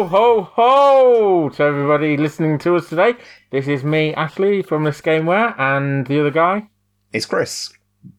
Ho, ho, ho to everybody listening to us today. This is me, Ashley, from This Gameware, and the other guy. It's Chris.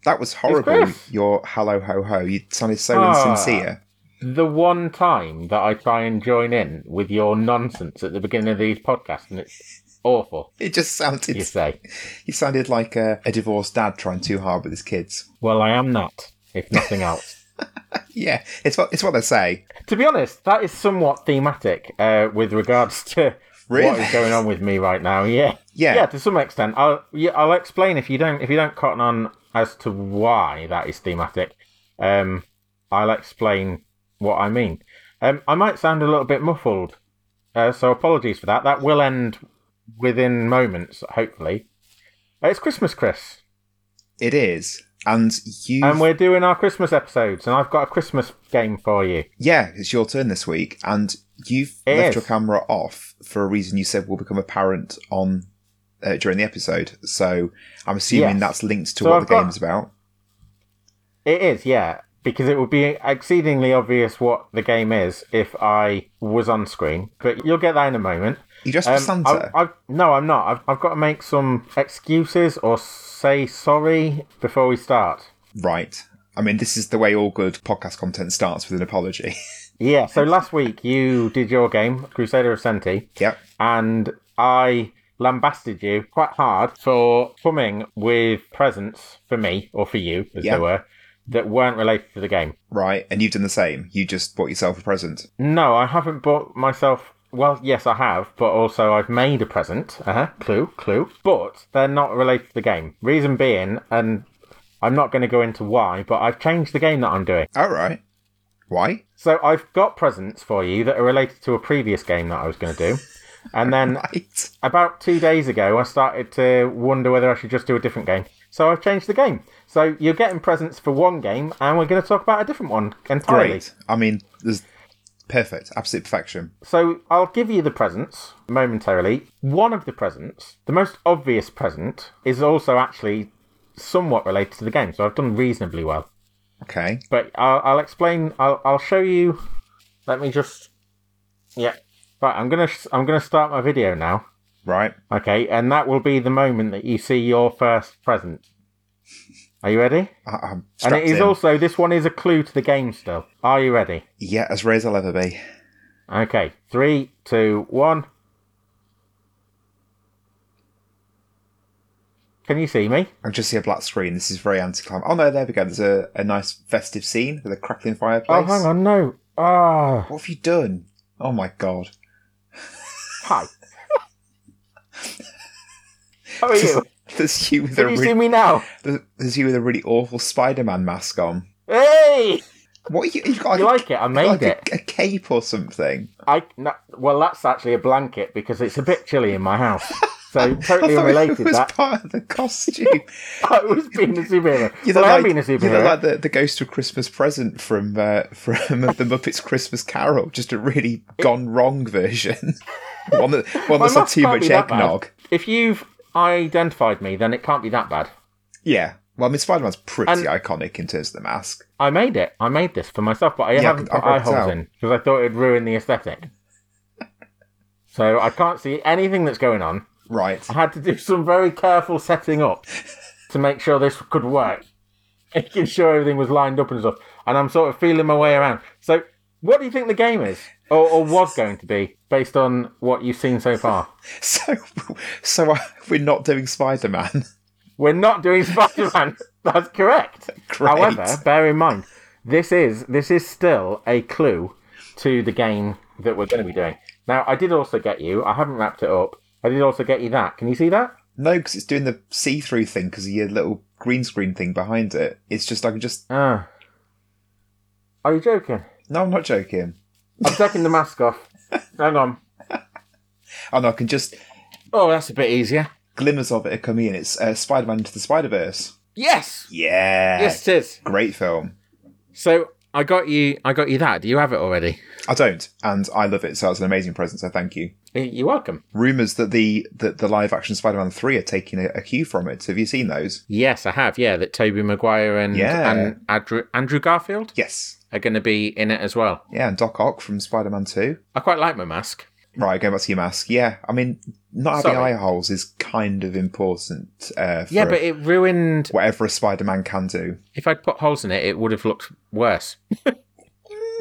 That was horrible. Your hello ho ho. You sounded so Ah. insincere. The one time that I try and join in with your nonsense at the beginning of these podcasts, and it's awful, It just sounded. you say. You sounded like a, a divorced dad trying too hard with his kids. Well, I am not, if nothing else. Yeah, it's what it's what they say. to be honest, that is somewhat thematic uh, with regards to what Really? is going on with me right now. Yeah. Yeah. Yeah, to some extent. I'll yeah, I'll explain if you don't if you don't cotton on as to why that is thematic. Um, I'll explain what I mean. Um, I might sound a little bit muffled, uh, so apologies for that. That will end within moments, hopefully. Uh, it's Christmas, Chris, It is, and you. and we're doing our Christmas episodes, and I've got a Christmas game for you. yeah, it's your turn this week, and you've It left is. your camera off for a reason you said will become apparent on uh, during the episode. So I'm assuming Yes. that's linked to So what I've the got- game's about. It is, yeah, because it would be exceedingly obvious what the game is if I was on screen. But you'll get that in a moment. You dressed for Um, Santa. I, I, no, I'm not. I've, I've got to make some excuses or say sorry before we start. Right. I mean, this is the way all good podcast content starts with an apology. Yeah. So last week you did your game, Crusader of Centy, yep. and I lambasted you quite hard for coming with presents for me or for you, as Yeah. they were, that weren't related to the game. Right. And you've done the same. You just bought yourself a present. No, I haven't bought myself. Well, yes, I have, but also I've made a present. Uh huh. Clue, clue. But they're not related to the game. Reason being, and I'm not going to go into why, but I've changed the game that I'm doing. All right. Why? So I've got presents for you that are related to a previous game that I was going to do. And then Right. about two days ago, I started to wonder whether I should just do a different game. So I've changed the game. So you're getting presents for one game, and we're going to talk about a different one entirely. Great. I mean, there's perfect, absolute perfection. So I'll give you the presents momentarily. One of the presents, the most obvious present, is also actually somewhat related to the game. So I've done reasonably well. Okay. But I'll, I'll explain. I'll, I'll show you. Let me just. Yeah. Right. I'm gonna. I'm gonna start my video now. Right. Okay, and that will be the moment that you see your first present. Are you ready? I- I'm And it is in. also this one is a clue to the game still. Are you ready? Yeah, as ready as I'll ever be. Okay, three, two, one. Can you see me? I just see a black screen. This is very anticlimactic. Oh no, there we go. There's a, a nice festive scene with a crackling fireplace. Oh, hang on, no. Ah, What have you done? Oh my god. hi. How are you? There's you with a Can you see really, me now? there's you with a really awful Spider-Man mask on. Hey! What are you? You've got You like, like it? I made like it. A, a cape or something. I no, well, that's actually a blanket because it's a bit chilly in my house. So totally unrelated. It was That part of the costume. I was being a superhero. You well, look like, being a you look like the, the ghost of Christmas present from uh, from the Muppets Christmas Carol, just a really gone wrong version. one that one that's not too much be that eggnog. If you've identified me, then it can't be that bad. Yeah. Well, I mean, Spider Man's pretty And- iconic in terms of the mask. I made it. I made this for myself, but I Yeah, haven't I put eye holes in because I thought it'd ruin the aesthetic. so I can't see anything that's going on. Right. I had to do some very careful setting up to make sure this could work, making sure everything was lined up and stuff. And I'm sort of feeling my way around. So, what do you think the game is, or, or was going to be, based on what you've seen so far? So, so uh, we're not doing Spider Man. We're not doing Spider-Man. That's correct. Great. However, bear in mind, this is this is still a clue to the game that we're going to be doing. Now, I did also get you. I haven't wrapped it up. I did also get you that. Can you see that? No, because it's doing the see through thing because of your little green screen thing behind it. It's just I can just. Ah. Are you joking? No, I'm not joking. I'm taking the mask off. Hang on. Oh no, I can just Oh, that's a bit easier. glimmers of it are coming in. It's uh, Spider Man into the Spider Verse. Yes. Yeah. Yes, it is. Great film. So I got you. I got you that. Do you have it already? I don't, and I love it. So it's an amazing present. So thank you. You're welcome. Rumors that the that the live action Spider Man three are taking a, a cue from it. Have you seen those? Yes, I have. Yeah, that Tobey Maguire and Yeah. and Andrew, Andrew Garfield. Yes. Are going to be in it as well. Yeah, and Doc Ock from Spider Man 2. I quite like my mask. Right, going back to your mask. Yeah, I mean, not having Sorry. eye holes is kind of important uh, for Yeah, but it ruined. whatever a Spider Man can do. If I'd put holes in it, it would have looked worse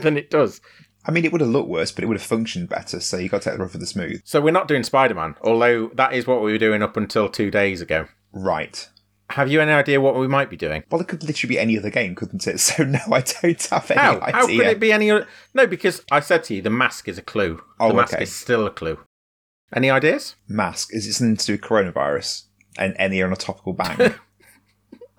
than it does. I mean, it would have looked worse, but it would have functioned better, so you got to take the rough with the smooth. So we're not doing Spider Man, although that is what we were doing up until two days ago. Right. Have you any idea what we might be doing? Well, it could literally be any other game, couldn't it? So, no, I don't have any How? idea. How could it be any other? No, because I said to you, the mask is a clue. Oh, the mask okay. is still a clue. Any ideas? Mask. Is it something to do with coronavirus? And any on a topical bang?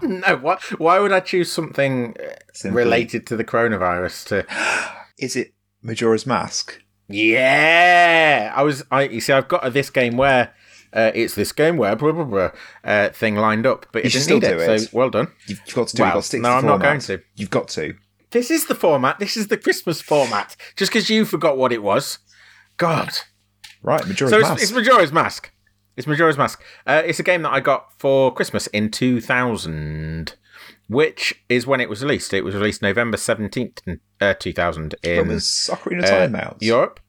No. What? Why would I choose something uh, Simply. related to the coronavirus? To Is it Majora's Mask? yeah, I was. I you see, I've got this game where. Uh, it's this game where blah blah blah uh, thing lined up, but You should still it, do it. So well done. You've got to do it. Well, You've got to stick no, I'm not going to. You've got to. This is the format. This is the Christmas format. Just because you forgot what it was, God. Right, Majora's So it's, Mask. it's Majora's Mask. It's Majora's Mask. Uh, it's a game that I got for Christmas in 2000, which is when it was released. It was released November 17th, uh, 2000 When in Ocarina of uh, Time out? Europe.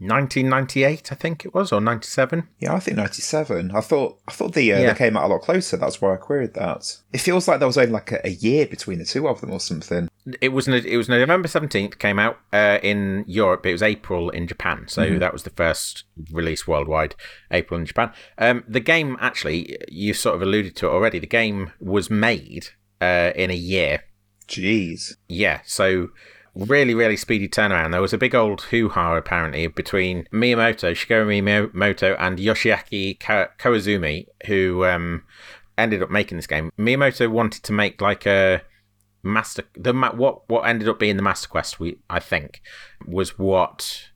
1998, I think it was, or 97. Yeah, I think ninety seven. I thought I thought the uh, Yeah. they came out a lot closer. That's why I queried that. It feels like there was only like a, a year between the two of them or something. It was no- it was November 17th, came out uh, in Europe. It was April in Japan. So that was the first release worldwide, April in Japan. Um, the game, actually, you sort of alluded to it already. The game was made uh, in a year. Jeez. Yeah, so really, really speedy turnaround. There was a big old hoo ha apparently between Miyamoto, Shigeru Miyamoto, and Yoshiaki Koizumi, who um, ended up making this game. Miyamoto wanted to make like a master. The what what ended up being the Master Quest, we I think, was what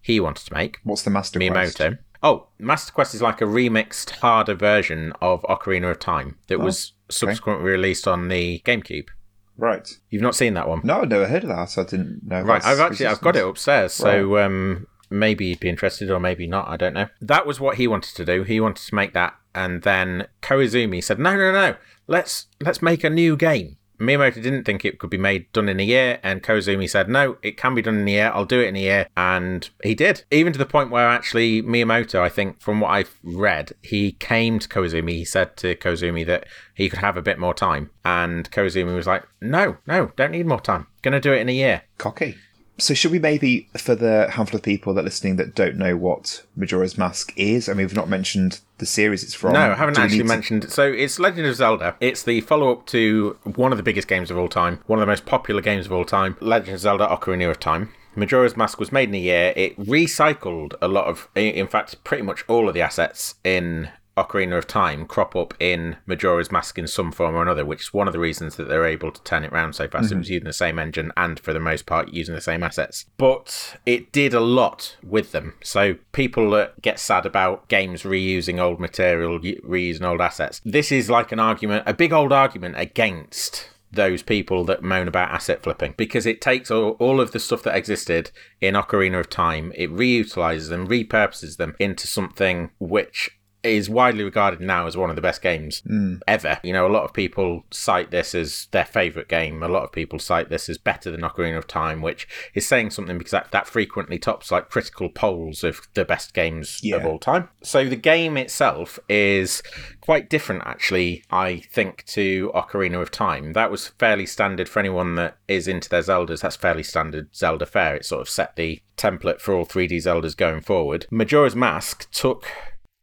he wanted to make. What's the Master Quest? Miyamoto. Oh, Master Quest is like a remixed, harder version of Ocarina of Time that was subsequently released on the GameCube. Right. You've not seen that one? No, I've never heard of that. I didn't know. Right, I've actually I've got it upstairs, so um, maybe you'd be interested, or maybe not. I don't know. That was what he wanted to do. He wanted to make that, and then Koizumi said, "No, no, no, let's let's make a new game." Miyamoto didn't think it could be made done in a year, and Koizumi said, "No, it can be done in a year. I'll do it in a year," and he did. Even to the point where actually Miyamoto, I think, from what I've read, he came to Koizumi. He said to Koizumi that he could have a bit more time, and Koizumi was like, "No, no, don't need more time. Gonna do it in a year." Cocky. So should we maybe, for the handful of people that are listening that don't know what Majora's Mask is, I mean, we've not mentioned the series it's from. No, I haven't actually to- mentioned. So it's Legend of Zelda. It's the follow-up to one of the biggest games of all time, one of the most popular games of all time, Legend of Zelda: Ocarina of Time. Majora's Mask was made in a year. It recycled a lot of, in fact, pretty much all of the assets in Ocarina of Time crop up in Majora's Mask in some form or another, which is one of the reasons that they're able to turn it around so fast. It mm-hmm. was using the same engine and, for the most part, using the same assets. But it did a lot with them. So people that get sad about games reusing old material, reusing old assets, this is like an argument, a big old argument against those people that moan about asset flipping because it takes all, all of the stuff that existed in Ocarina of Time, it reutilizes them, repurposes them into something which is widely regarded now as one of the best games hmm. ever. You know, a lot of people cite this as their favorite game. A lot of people cite this as better than Ocarina of Time, which is saying something because that, that frequently tops like critical polls of the best games of all time. So the game itself is quite different, actually, I think, to Ocarina of Time. That was fairly standard for anyone that is into their Zeldas. That's fairly standard Zelda fare. It sort of set the template for all 3D Zeldas going forward. Majora's Mask took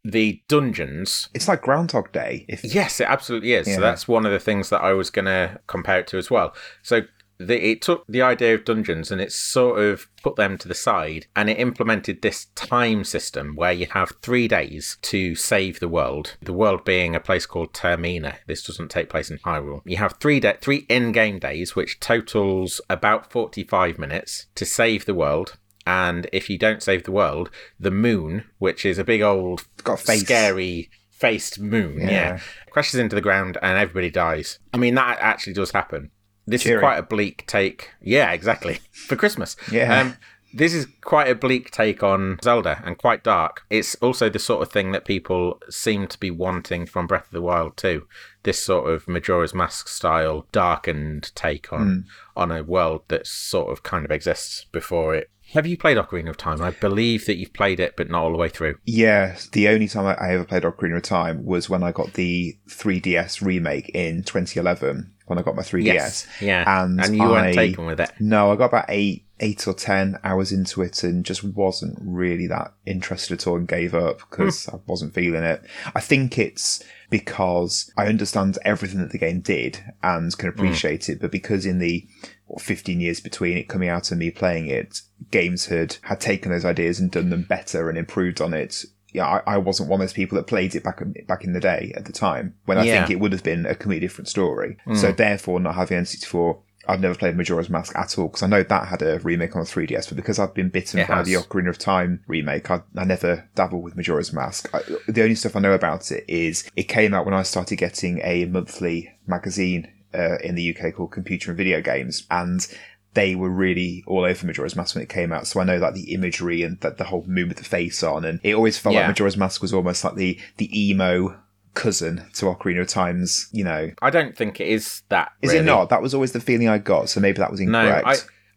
the dungeons It's like Groundhog Day. If Yes, it absolutely is. Yeah. So that's one of the things that I was going to compare it to as well. So the, it took the idea of dungeons and it sort of put them to the side and it implemented this time system where you have three days to save the world. The world being a place called Termina. This doesn't take place in Hyrule. You have three da three in-game days, which totals about 45 minutes to save the world. And if you don't save the world, the moon, which is a big old got face. scary faced moon, yeah. Yeah. crashes into the ground and everybody dies. I mean, that actually does happen. This Cheery. is quite a bleak take. Yeah, exactly. For Christmas. Yeah. Um, this is quite a bleak take on Zelda and quite dark. It's also the sort of thing that people seem to be wanting from Breath of the Wild too. This sort of Majora's Mask style darkened take on on a world that sort of kind of exists before it. Have you played Ocarina of Time? I believe that you've played it, but not all the way through. Yeah, the only time I, I ever played Ocarina of Time was when I got the 3DS remake in 2011 when I got my 3DS. Yeah. And, And you weren't taken with it. No, I got about eight, eight or ten hours into it and just wasn't really that interested at all and gave up hmm. because I wasn't feeling it. I think it's because I understand everything that the game did and can hmm. appreciate it, but because in the what, 15 years between it coming out and me playing it, games had had taken those ideas and done them better and improved on it. Yeah, I, I wasn't one of those people that played it back in, back in the day at the time when I Yeah. think it would have been a completely different story. Hmm. So therefore, not having N64 I've never played Majora's Mask at all because I know that had a remake on the 3DS, but because I've been bitten It by has. the Ocarina of Time remake, I, I never dabble with Majora's Mask. I, the only stuff I know about it is it came out when I started getting a monthly magazine uh, in the UK called Computer and Video Games, and they were really all over Majora's Mask when it came out. So I know like the imagery and that the whole moon with the face on, and it always felt Yeah. like Majora's Mask was almost like the the emo cousin to Ocarina of Time's, you know. I don't think it is that. Is really. it not? That was always the feeling I got, so maybe that was No, incorrect. I,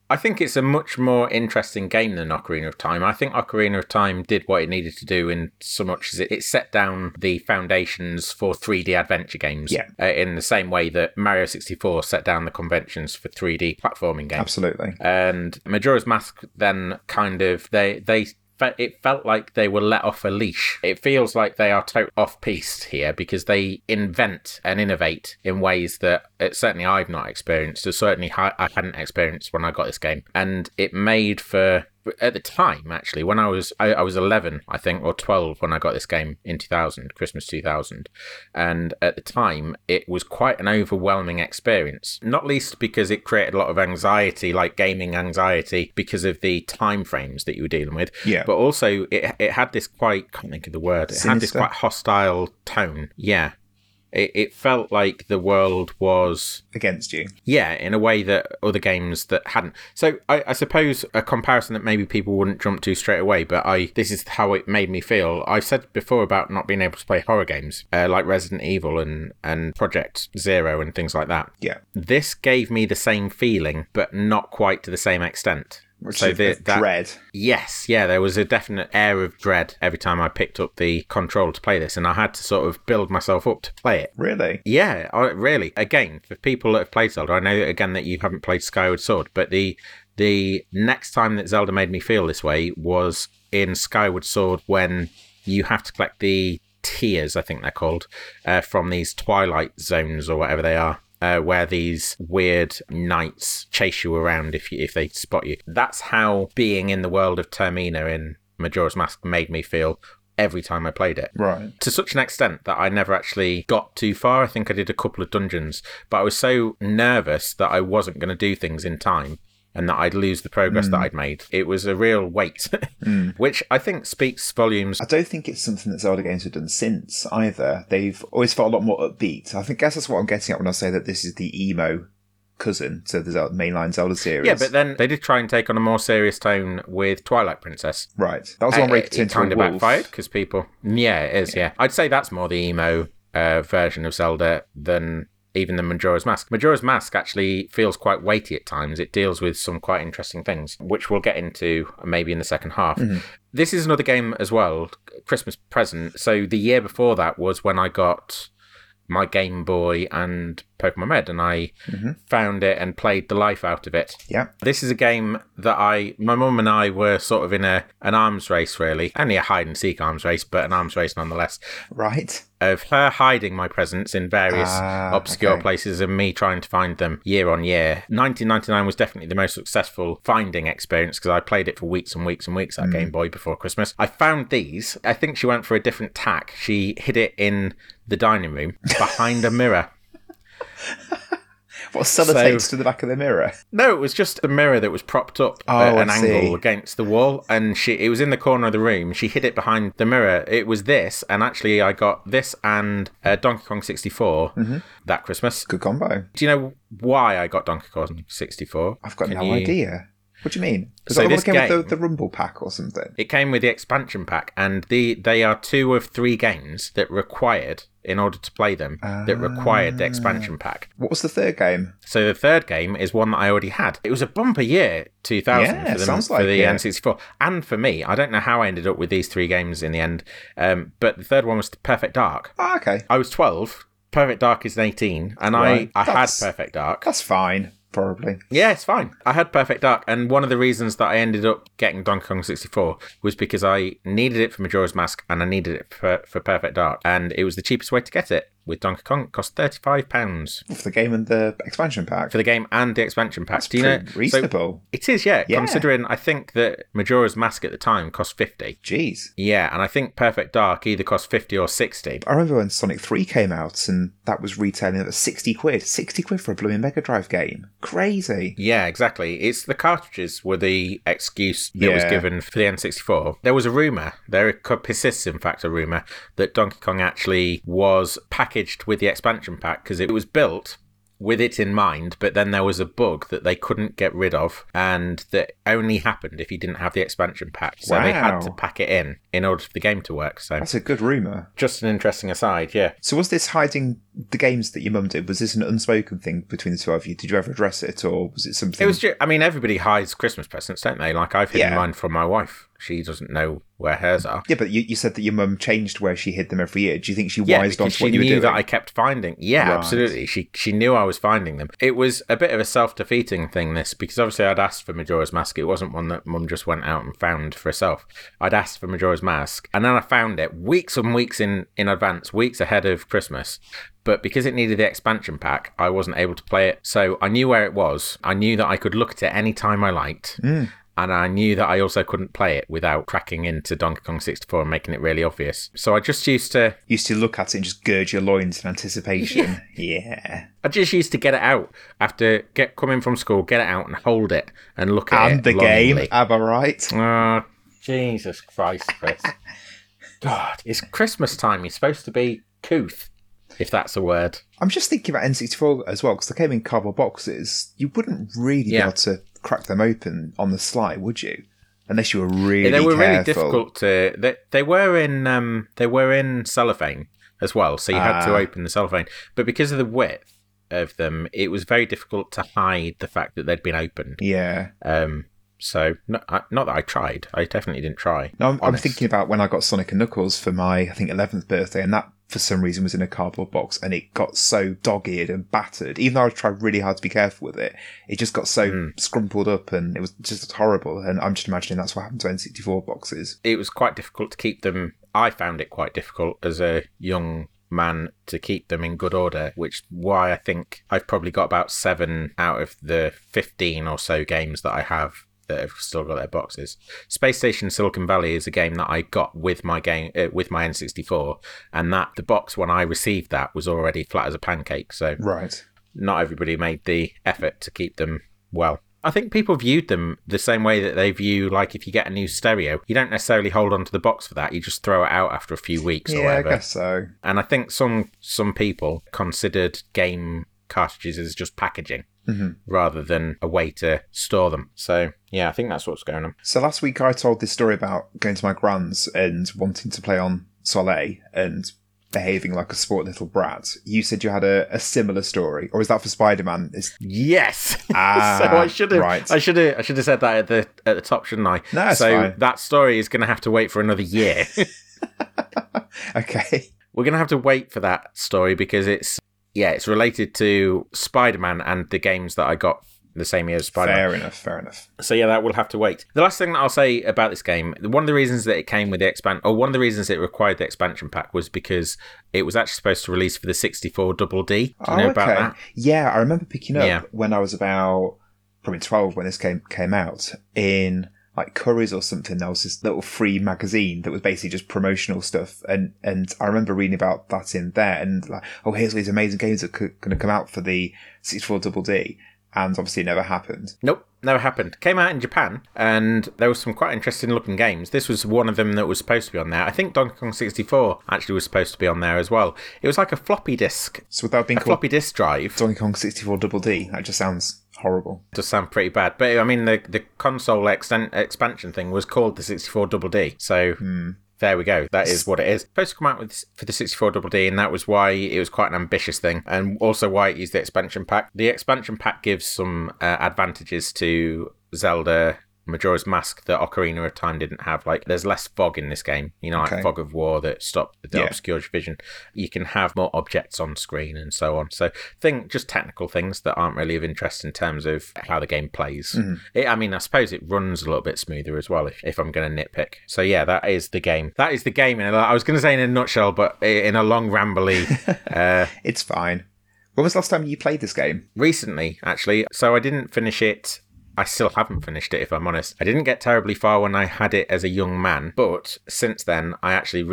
I think it's a much more interesting game than Ocarina of Time. I think Ocarina of Time did what it needed to do in so much as it, it set down the foundations for 3D adventure games. Yeah. Uh, in the same way that Mario 64 set down the conventions for 3D platforming games. Absolutely. And Majora's Mask then kind of they they fe- it felt like they were let off a leash. It feels like they are totally off piste here because they invent and innovate in ways that uh, certainly I've not experienced, or certainly I hadn't experienced when I got this game, and it made for. At the time, actually, when I was I, I was eleven, I think, or twelve when I got this game in two thousand, Christmas two thousand, and at the time it was quite an overwhelming experience not least because it created a lot of anxiety like gaming anxiety because of the time frames that you were dealing with. Yeah. but also it, it had this quite I can't think of the word it had this quite hostile tone. Yeah it, it felt like the world was Against you. yeah, in a way that other games that hadn't. So I, I suppose a comparison that maybe people wouldn't jump to straight away, but I this is how it made me feel. I've said before about not being able to play horror games uh, like Resident Evil and and Project Zero and things like that. Yeah. This gave me the same feeling, but not quite to the same extent. Which so is the, that dread. Yes, yeah, there was a definite air of dread every time I picked up the controller to play this, and I had to sort of build myself up to play it. Really? Yeah, I- really. Again, for people that have played Zelda, I know again that you haven't played Skyward Sword, but the the next time that Zelda made me feel this way was in Skyward Sword when you have to collect the tears, I think they're called, uh, from these twilight zones or whatever they are. Uh, where these weird knights chase you around if you, if they spot you. That's how being in the world of Termina in Majora's Mask made me feel every time I played it Right. to such an extent that I never actually got too far. I think I did a couple of dungeons, but I was so nervous that I wasn't going to do things in time and that I'd lose the progress that I'd made. It was a real weight, which I think speaks volumes. I don't think it's something that Zelda games have done since either. They've always felt a lot more upbeat. I think guess that's what I'm getting at when I say that this is the emo cousin to the Zelda, mainline Zelda series. Yeah, but then they did try and take on a more serious tone with Twilight Princess. right, that was one where Uh, you could turn it into kind of wolf. backfired because people. Yeah, it is. Yeah. I'd say that's more the emo uh, version of Zelda than even the Majora's Mask. Majora's Mask actually feels quite weighty at times. It deals with some quite interesting things, which we'll get into maybe in the second half. Mm-hmm. This is another game as well, Christmas present. So the year before that was when I got my Game Boy and Pokemon Red, and I found it and played the life out of it. Yeah, This is a game that I, my mum and I were sort of in a an arms race, really, only a hide and seek arms race, but an arms race nonetheless. right. Of her hiding my presents in various Ah, obscure okay. places and me trying to find them year on year. 1999 was definitely the most successful finding experience because I played it for weeks and weeks and weeks, Hmm. that Game Boy, before Christmas. I found these. I think she went for a different tack. She hid it in the dining room behind a mirror. What Zelda So- takes to the back of the mirror? No, it was just a mirror that was propped up Oh, at an angle against the wall, and she it was in the corner of the room. She hid it behind the mirror. It was this, and actually, I got this and uh, Donkey Kong 64 Mm-hmm. that Christmas. Good combo. Do you know why I got Donkey Kong 64? I've got Can no you- idea. What do you mean? Because So I this came with the, the Rumble pack or something. It came with the expansion pack, and the they are two of three games that required, in order to play them, that required the expansion pack. What was the third game? So the third game is one that I already had. It was a bumper year, 2000, Yeah, for, the, sounds for like the it. N64. And for me, I don't know how I ended up with these three games in the end, um, but the third one was Perfect Dark. Oh, okay. I was 12. Perfect Dark is an 18, and Right. I, I had Perfect Dark. That's fine, probably. Yeah, it's fine. I had Perfect Dark, and one of the reasons that I ended up getting Donkey Kong 64 was because I needed it for Majora's Mask and I needed it for, for Perfect Dark, and it was the cheapest way to get it. With Donkey Kong, cost £35 For the game and the expansion pack. for the game and the expansion pack. That's Do you know? pretty so reasonable. it is, yeah, Yeah. Considering I think that Majora's Mask at the time cost 50 Jeez. Yeah, and I think Perfect Dark either cost 50 or 60 I remember when Sonic 3 came out and that was retailing at 60 quid. 60 quid for a blooming Mega Drive game. Crazy. Yeah, exactly. It's the cartridges were the excuse that was given for the N64. There was a rumor, there persists in fact a rumor that Donkey Kong actually was packaged with the expansion pack because it was built with it in mind, but then there was a bug that they couldn't get rid of, and that only happened if you didn't have the expansion pack. So they had to pack it in in order for the game to work. So That's a good rumour. just an interesting aside, yeah. So was this hiding the games that your mum did? Was this an unspoken thing between the two of you? Did you ever address it or was it something It was just, I mean, everybody hides Christmas presents, don't they? Like I've hidden Yeah. mine from my wife. She doesn't know where hers are. Yeah, but you, you said that your mum changed where she hid them every year. Do you think she Yeah, wised on what you were knew doing? that I kept finding. Yeah, Right. absolutely. She she knew I was finding them. It was a bit of a self defeating thing. This because obviously I'd asked for Majora's Mask. It wasn't one that Mum just went out and found for herself. I'd asked for Majora's Mask, and then I found it weeks and weeks in in advance, weeks ahead of Christmas. But because it needed the expansion pack, I wasn't able to play it. So I knew where it was. I knew that I could look at it any time I liked. Mm. And I knew that I also couldn't play it without cracking into Donkey Kong 64 and making it really obvious. So I just used to used to look at it and just gird your loins in anticipation. Yeah. yeah. I just used to get it out after get coming from school, get it out and hold it and look at it. And the game, longingly. am I right? Oh, Jesus Christ, Chris. God, it's Christmas time. You're supposed to be couth, if that's a word. I'm just thinking about N64 as well, because they came in cardboard boxes. You wouldn't really be able to crack them open on the sly, would you? Unless you were really they were really difficult to. They, they were in um they were in cellophane as well, so you had to Ah. open the cellophane. But because of the width of them, it was very difficult to hide the fact that they'd been opened. Yeah. Um, so not, not that I tried. I definitely didn't try. No, I'm, I'm thinking about when I got Sonic and Knuckles for my, I think, 11th birthday, and that for some reason was in a cardboard box, and it got so dog-eared and battered. Even though I tried really hard to be careful with it, it just got so Hmm. scrumpled up, and it was just horrible. And I'm just imagining that's what happened to N64 boxes. it was quite difficult to keep them. I found it quite difficult as a young man to keep them in good order, which why I think I've probably got about seven out of the 15 or so games that I have that have still got their boxes. Space Station Silicon Valley is a game that I got with my game uh, with my N64, and that the box when I received that was already flat as a pancake. So Right. not everybody made the effort to keep them well. I think people viewed them the same way that they view, like, if you get a new stereo, you don't necessarily hold on to the box for that. You just throw it out after a few weeks or Yeah, I whatever. guess so. And I think some some people considered game cartridges as just packaging Mhm. rather than a way to store them. So yeah, I think that's what's going on. So last week I told this story about going to my grand's and wanting to play on Soleil and behaving like a sport little brat. You said you had a, a similar story, or is that for Spider Man? Yes. Ah, so I should have. right. I should have. I should have said that at the at the top, shouldn't I? No, so fine. that story is going to have to wait for another year. okay? We're going to have to wait for that story because it's yeah, it's related to Spider-Man and the games that I got the same year as Spider-Man. Fair enough. Fair enough. So yeah, that will have to wait. The last thing that I'll say about this game, one of the reasons that it came with the expand, or one of the reasons it required the expansion pack was because it was actually supposed to release for the 64 Double D. Do you oh, know about that? Yeah, I remember picking up Yeah. when I was about probably twelve when this game came out in like Curry's or something. There was this little free magazine that was basically just promotional stuff, and and I remember reading about that in there, and like, oh, here's all these amazing games that are going to come out for the 64 Double D, and obviously it never happened. Nope, never happened. Came out in Japan, and there was some quite interesting looking games. This was one of them that was supposed to be on there. I think Donkey Kong 64 actually was supposed to be on there as well. It was like a floppy disk, So without being a called floppy disk drive. Donkey Kong 64 Double D, that just sounds horrible. does sound pretty bad. But I mean, the the console exten- expansion thing was called the 64 Double D. So there we go. That is what it is. Supposed to come out with for the 64 Double D, and that was why it was quite an ambitious thing, and also why it used the expansion pack. The expansion pack gives some uh, advantages to Zelda. Majora's Mask that Ocarina of Time didn't have. Like, there's less fog in this game. You know, Okay. like fog of war that stopped the Yeah. obscured vision. You can have more objects on screen and so on. So, thing just technical things that aren't really of interest in terms of how the game plays. It, I mean, I suppose it runs a little bit smoother as well. If, if I'm going to nitpick, so yeah, that is the game. That is the game. In a, I was going to say in a nutshell, but in a long rambly. uh, It's fine. When was the last time you played this game? recently, actually. So I didn't finish it. I still haven't finished it, if I'm honest. I didn't get terribly far when I had it as a young man, but since then, I actually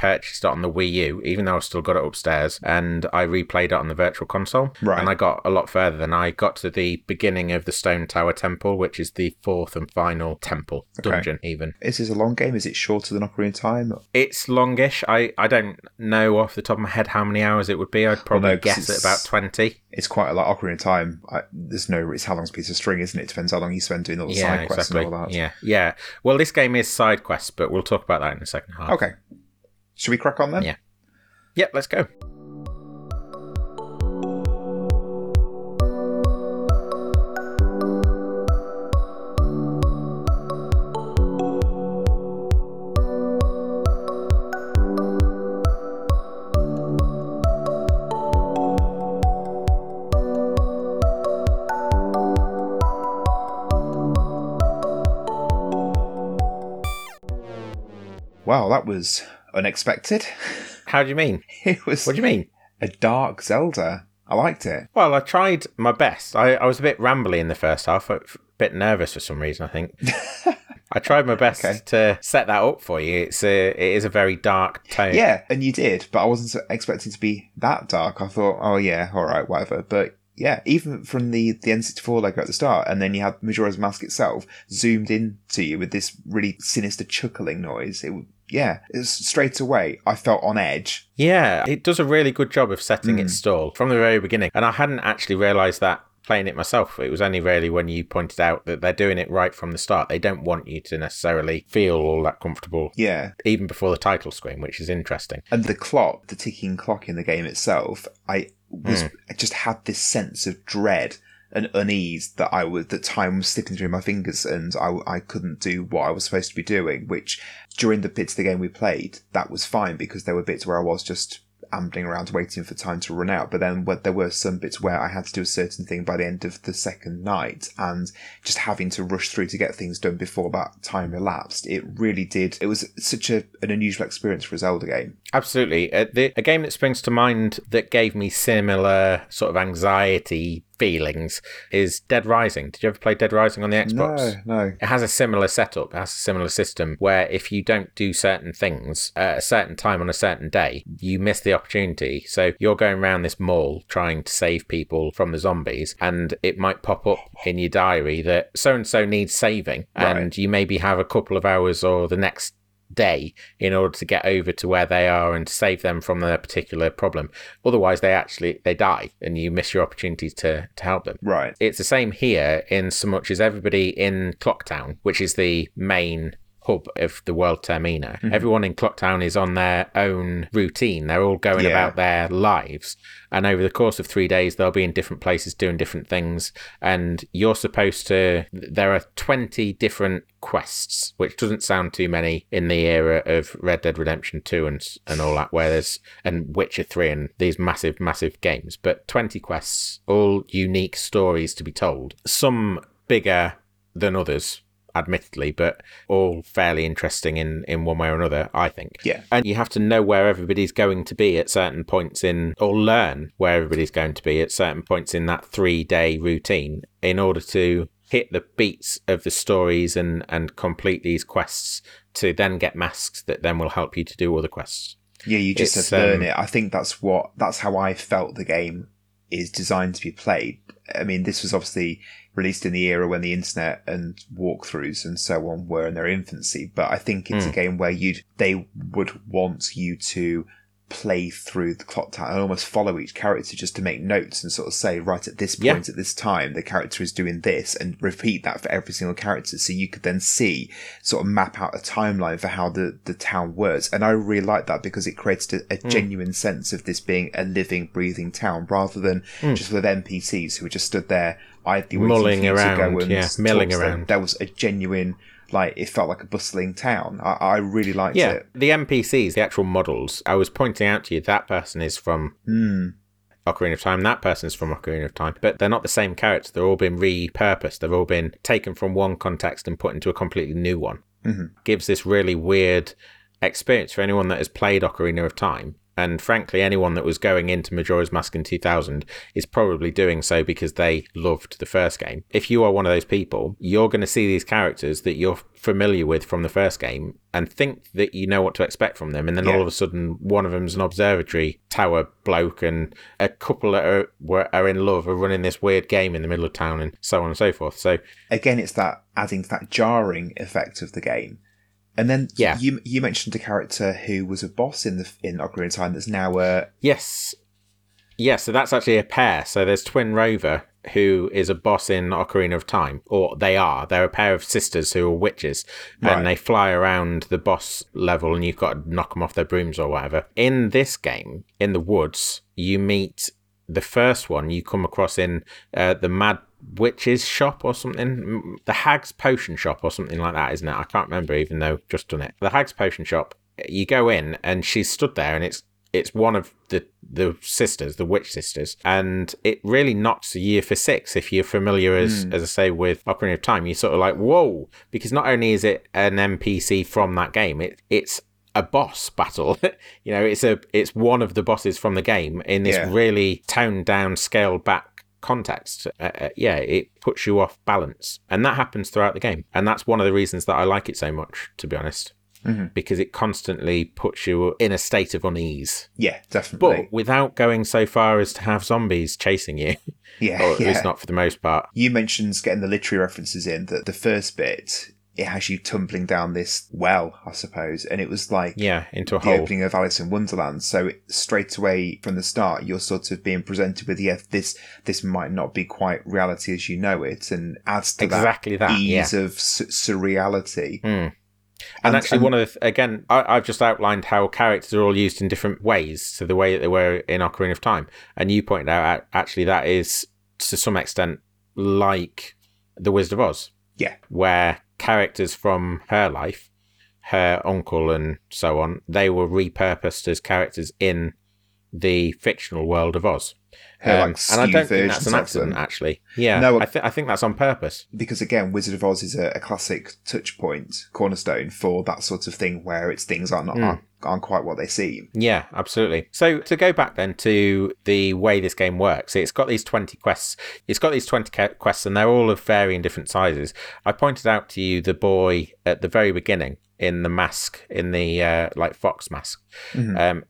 repurchased it on the Wii U, even though I've still got it upstairs, and I replayed it on the Virtual Console. Right. And I got a lot further than I got to the beginning of the Stone Tower Temple, which is the fourth and final temple dungeon, even. Is this a long game? Is it shorter than Ocarina of Time? It's longish. I, I don't know off the top of my head how many hours it would be. I'd probably no, 'cause guess at about 20. It's quite a lot. Ocarina of Time. I, there's no. It's how long's a piece of string, isn't it? Depends how long you spend doing all the yeah, side quests exactly. and all that. Yeah, yeah. Well, this game is side quests, but we'll talk about that in the second half. Okay. Should we crack on then? Yeah. Yep, let's go. Wow, that was unexpected. How do you mean? It was What do you mean? a dark Zelda. I liked it. Well, I tried my best. I, I was a bit rambly in the first half, a bit nervous for some reason, I think. I tried my best Okay. to set that up for you. It's a, it is a very dark tone. Yeah, and you did, but I wasn't expecting to be that dark. I thought, oh yeah, all right, whatever. But yeah, even from the the N64 logo at the start, and then you had Majora's Mask itself zoomed in to you with this really sinister chuckling noise. It yeah, straight away. I felt on edge. Yeah, it does a really good job of setting Hmm. its stall from the very beginning. And I hadn't actually realised that playing it myself. It was only really when you pointed out that they're doing it right from the start. They don't want you to necessarily feel all that comfortable Yeah, even before the title screen, which is interesting. and the clock, the ticking clock in the game itself, I was I just had this sense of dread and unease that I was that time was slipping through my fingers and I, I couldn't do what I was supposed to be doing. Which during the bits of the game we played, that was fine because there were bits where I was just ambling around waiting for time to run out. But then wh- there were some bits where I had to do a certain thing by the end of the second night and just having to rush through to get things done before that time elapsed. It really did. It was such a, an unusual experience for a Zelda game. Absolutely. Uh, the, a game that springs to mind that gave me similar sort of anxiety feelings is Dead Rising. Did you ever play Dead Rising on the Xbox? No, no. It has a similar setup, it has a similar system where if you don't do certain things at a certain time on a certain day, you miss the opportunity. So you're going around this mall trying to save people from the zombies, and it might pop up in your diary that so and so needs saving, and you maybe have a couple of hours or the next day in order to get over to where they are and save them from their particular problem otherwise they actually they die and you miss your opportunities to to help them Right. it's the same here in so much as everybody in Clocktown, which is the main hub of the World Termina, mm-hmm. everyone in Clocktown is on their own routine. They're all going Yeah. about their lives. And over the course of three days, they'll be in different places doing different things. And you're supposed to, there are 20 different quests, which doesn't sound too many in the era of Red Dead Redemption 2 and, and all that, where there's, and Witcher 3 and these massive, massive games. But 20 quests, all unique stories to be told. Some bigger than others, admittedly, but all fairly interesting in, in one way or another, I think. Yeah. And you have to know where everybody's going to be at certain points in, or learn where everybody's going to be at certain points in that three day routine in order to hit the beats of the stories and, and complete these quests to then get masks that then will help you to do all the quests. Yeah, you just It's, said learn um, it. I think that's what that's how I felt the game is designed to be played. I mean, this was obviously released in the era when the internet and walkthroughs and so on were in their infancy, but I think it's Hmm. a game where you'd they would want you to play through the clock tower and almost follow each character just to make notes and sort of say, right at this Yeah. point at this time, the character is doing this and repeat that for every single character. So you could then see, sort of map out a timeline for how the, the town works. And I really like that because it created a, a Hmm. genuine sense of this being a living, breathing town rather than just with NPCs who were just stood there idly waiting. Mulling for you to around, go and yeah, milling them. around. There was a genuine, like, it felt like a bustling town. I, I really liked Yeah, it. the NPCs, the actual models. I was pointing out to you that person is from hmm. Ocarina of Time. That person's from Ocarina of Time, but they're not the same character. They're all been repurposed. They've all been taken from one context and put into a completely new one. Mm-hmm. Gives this really weird experience for anyone that has played Ocarina of Time. And frankly, anyone that was going into Majora's Mask in 2000 is probably doing so because they loved the first game. If you are one of those people, you're going to see these characters that you're familiar with from the first game and think that you know what to expect from them. And then Yeah. all of a sudden, one of them's an observatory tower bloke, and a couple that are, were, are in love are running this weird game in the middle of town, and so on and so forth. So, again, it's that adding to that jarring effect of the game. And then Yeah. you you mentioned a character who was a boss in the in Ocarina of Time that's now a Yes. Yeah, so that's actually a pair. So there's Twinrova, who is a boss in Ocarina of Time, or they are. They're a pair of sisters who are witches, Right. and they fly around the boss level, and you've got to knock them off their brooms or whatever. In this game, in the woods, you meet the first one you come across in uh, the Mad Witch's shop or something. The Hag's Potion shop or something like that, isn't it? I can't remember, even though I've just done it. The Hag's Potion shop. You go in, and she's stood there, and it's it's one of the the sisters, the witch sisters, and it really knocks a year for six if you're familiar as hmm. as I say with Ocarina of Time. You're sort of like whoa, because not only is it an NPC from that game, it it's a boss battle. you know, it's a it's one of the bosses from the game in this Yeah. really toned down, scaled back context. Uh, uh, yeah, it puts you off balance, and that happens throughout the game, and that's one of the reasons that I like it so much, to be honest. Because it constantly puts you in a state of unease yeah definitely but without going so far as to have zombies chasing you, yeah or at yeah. least not for the most part. You mentioned getting the literary references in that the first bit it has you tumbling down this well I suppose. And it was like Yeah, into a the hole. opening of Alice in Wonderland. So it- straight away from the start, you're sort of being presented with, yeah, this this might not be quite reality as you know it, and adds to Exactly that, that, ease of s- surreality. Hmm. And, And- actually, and- one of the again, I, I've just outlined how characters are all used in different ways to the way that they were in Ocarina of Time, and you pointed out actually that is to some extent like the Wizard of Oz, Yeah, where characters from her life, her uncle and so on, they were repurposed as characters in the fictional world of Oz. Her, like, and I don't think that's an accident, actually. Yeah, No, I, th- I think that's on purpose. because again, Wizard of Oz is a, a classic touch point, cornerstone for that sort of thing where it's things aren't, Hmm. aren't, aren't quite what they seem. Yeah, absolutely. So to go back then to the way this game works, it's got these 20 quests. It's got these 20 quests and they're all of varying different sizes. I pointed out to you the boy at the very beginning in the mask, in the uh, like fox mask. Um,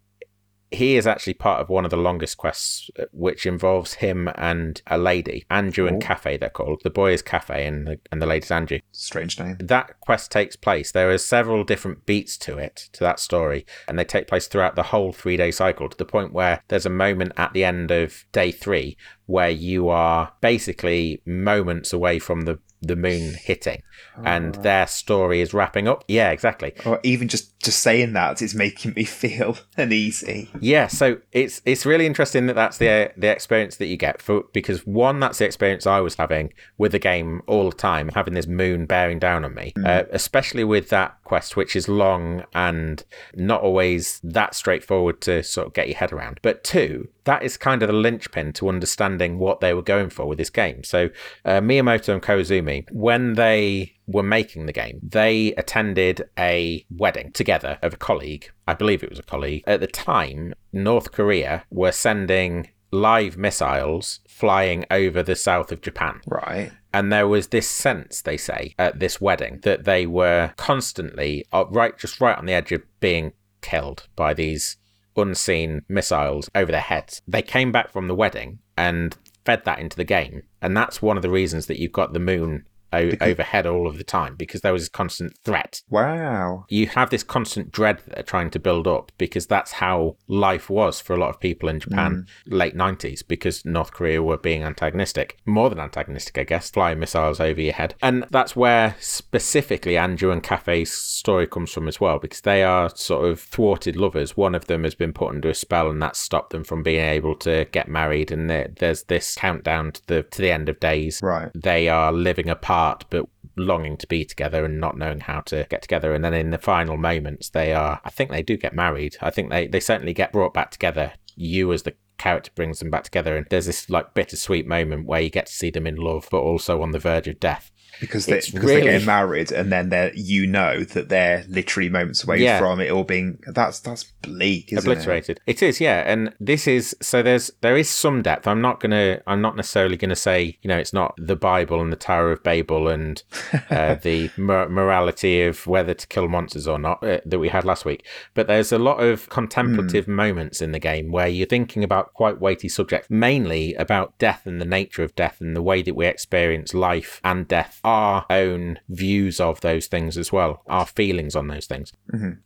he is actually part of one of the longest quests, uh, which involves him and a lady, Anju and Oh. Kafei. They're called. The boy is Kafei, and the, and the lady's Anju Strange name. that quest takes place. There are several different beats to it, to that story, and they take place throughout the whole three day cycle to the point where there's a moment at the end of day three where you are basically moments away from the, the moon hitting and their story is wrapping up. Yeah, exactly. Or even just, just saying that is making me feel uneasy. Yeah, so it's it's really interesting that that's the the experience that you get for because one that's the experience I was having with the game all the time, having this moon bearing down on me, uh, especially with that quest which is long and not always that straightforward to sort of get your head around. But two, that is kind of the linchpin to understanding what they were going for with this game. So uh, Miyamoto and Koizumi, when they were making the game, they attended a wedding together of a colleague. I believe it was a colleague. At the time, North Korea were sending live missiles flying over the south of Japan. Right. And there was this sense, they say, at this wedding that they were constantly uh, right, just right on the edge of being killed by these unseen missiles over their heads. They came back from the wedding and fed that into the game, and that's one of the reasons that you've got the moon o- overhead all of the time because there was this constant threat. Wow. You have this constant dread that they're trying to build up because that's how life was for a lot of people in Japan mm. late 90s because North Korea were being antagonistic. More than antagonistic, I guess, flying missiles over your head. And that's where specifically Anju and Kafei's story comes from as well because they are sort of thwarted lovers. One of them has been put under a spell and that's stopped them from being able to get married and there's this countdown to the to the end of days Right. they are living apart but longing to be together and not knowing how to get together. And then in the final moments they are i think they do get married. I think they, they certainly get brought back together. You as the character brings them back together. And there's this like bittersweet moment where you get to see them in love but also on the verge of death Because, they, It's because they're getting married, and then they're you know that they're literally moments away Yeah. from it all being that's that's bleak, isn't it? obliterated. It is yeah. And this is so there's there is some depth. I'm not gonna i'm not necessarily gonna say you know it's not the bible and the tower of babel and uh, the mor- morality of whether to kill monsters or not uh, that we had last week. But there's a lot of contemplative moments in the game where you're thinking about quite weighty subjects mainly about death and the nature of death and the way that we experience life and death our own views of those things as well our feelings on those things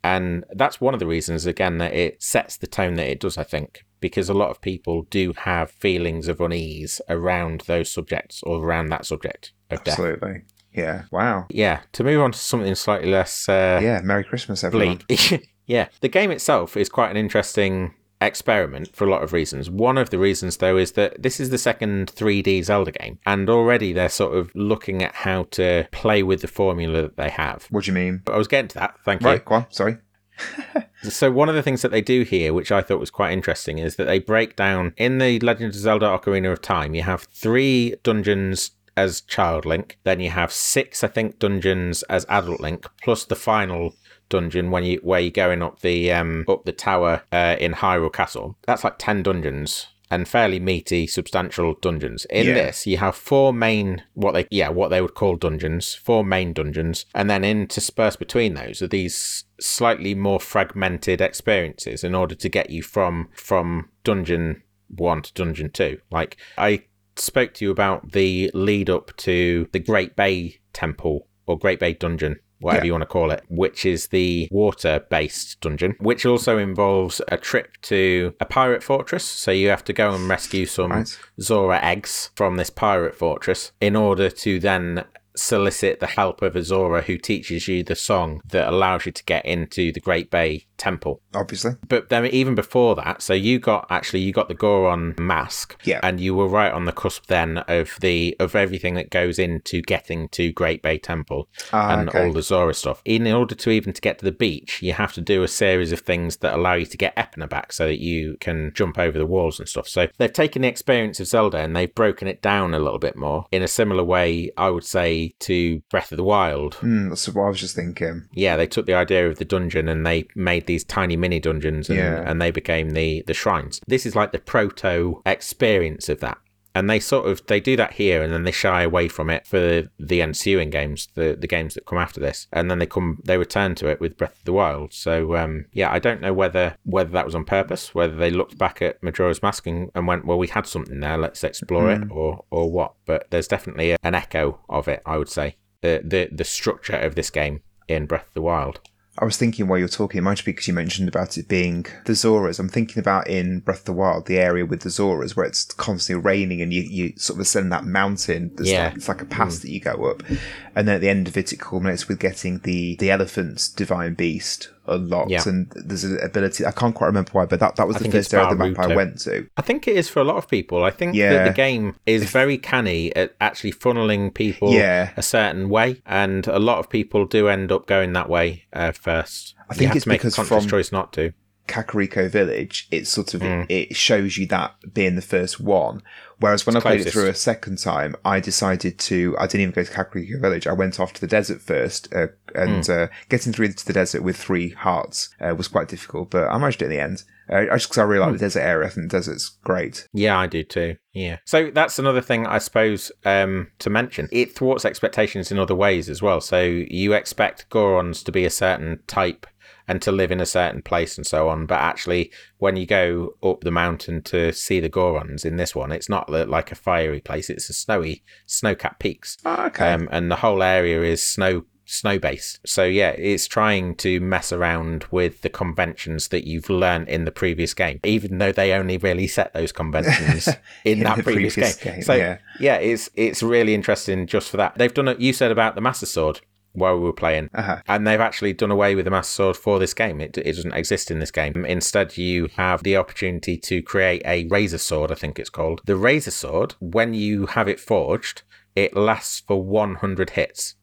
and that's one of the reasons, again, that it sets the tone that it does, I think, because a lot of people do have feelings of unease around those subjects or around that subject of it? death. Absolutely. Yeah. Wow. Yeah, to move on to something slightly less uh, Yeah. Merry Christmas, everyone. yeah, the game itself is quite an interesting experiment for a lot of reasons. One of the reasons, though, is that this is the second 3D Zelda game, and already they're sort of looking at how to play with the formula that they have. What do you mean? But I was getting to that. Thank you. Right. Go on. Sorry. So one of the things that they do here, which I thought was quite interesting, is that they break down in the Legend of Zelda Ocarina of Time. You have three dungeons as Child Link, then you have six, I think, dungeons as Adult Link, plus the final dungeon when you where you're going up the um up the tower uh, in Hyrule Castle. That's like ten dungeons. And fairly meaty, substantial dungeons. In Yeah. this, you have four main, what they, yeah, what they would call dungeons, four main dungeons, and then interspersed between those are these slightly more fragmented experiences in order to get you from from dungeon one to dungeon two. Like I spoke to you about the lead up to the Great Bay Temple or Great Bay Dungeon. Whatever Yeah. you want to call it, which is the water based dungeon, which also involves a trip to a pirate fortress. So you have to go and rescue some. Zora eggs from this pirate fortress in order to then solicit the help of a Zora, who teaches you the song that allows you to get into the Great Bay Temple. Obviously. But then even before that, so you got actually you got the Goron mask, Yeah. and you were right on the cusp then of the of everything that goes into getting to Great Bay Temple Ah, and okay. all the Zora stuff. In order to even to get to the beach, you have to do a series of things that allow you to get Epona back, so that you can jump over the walls and stuff. So they've taken the experience of Zelda and they've broken it down a little bit more in a similar way, I would say, to Breath of the Wild. Hmm, that's what I was just thinking. Yeah, they took the idea of the dungeon and they made these tiny mini dungeons and, Yeah. and they became the, the shrines. This is like the proto experience of that. And they sort of they do that here and then they shy away from it for the ensuing games, the, the games that come after this. And then they come they return to it with Breath of the Wild. So um, yeah, I don't know whether whether that was on purpose, whether they looked back at Majora's Mask and, and went, Well, we had something there, let's explore it or or what. But there's definitely a, an echo of it, I would say. The the the structure of this game in Breath of the Wild. I was thinking while you're talking, it might be because you mentioned about it being the Zoras. I'm thinking about in Breath of the Wild, the area with the Zoras where it's constantly raining and you, you sort of ascend that mountain. There's Yeah. like, it's like a pass that you go up. And then at the end of it, it culminates with getting the, the elephant's divine beast unlocked. Yeah. And there's an ability, I can't quite remember why, but that, that was I the first area of the map I went to. I think it is for a lot of people. I think that the game is very canny at actually funneling people Yeah. a certain way, and a lot of people do end up going that way uh, first. I think it's to make because a conscious from- choice not to. Kakariko Village, it sort of Mm. it shows you that being the first one. Whereas when I played it through a second time, I decided to. I didn't even go to Kakariko Village. I went off to the desert first, uh, and Mm. uh, getting through to the desert with three hearts uh, was quite difficult. But I managed it in the end. Uh, just because I really like Hmm. the desert area, I think the desert's great. Yeah, I do too. Yeah. So that's another thing I suppose um, to mention. It thwarts expectations in other ways as well. So you expect Gorons to be a certain type and to live in a certain place and so on. But actually, when you go up the mountain to see the Gorons in this one, it's not like a fiery place; it's a snowy, snow-capped peaks. Oh, okay. Um, and the whole area is snow snow based. So yeah, it's trying to mess around with the conventions that you've learned in the previous game, even though they only really set those conventions in, In that previous, previous game. game, So yeah. yeah, it's it's really interesting just for that. They've done it. You said about the Master Sword while we were playing. Uh-huh. And they've actually done away with the Master Sword for this game. It, it doesn't exist in this game. Instead, you have the opportunity to create a Razor Sword, I think it's called. The Razor Sword, when you have it forged, it lasts for 100 hits.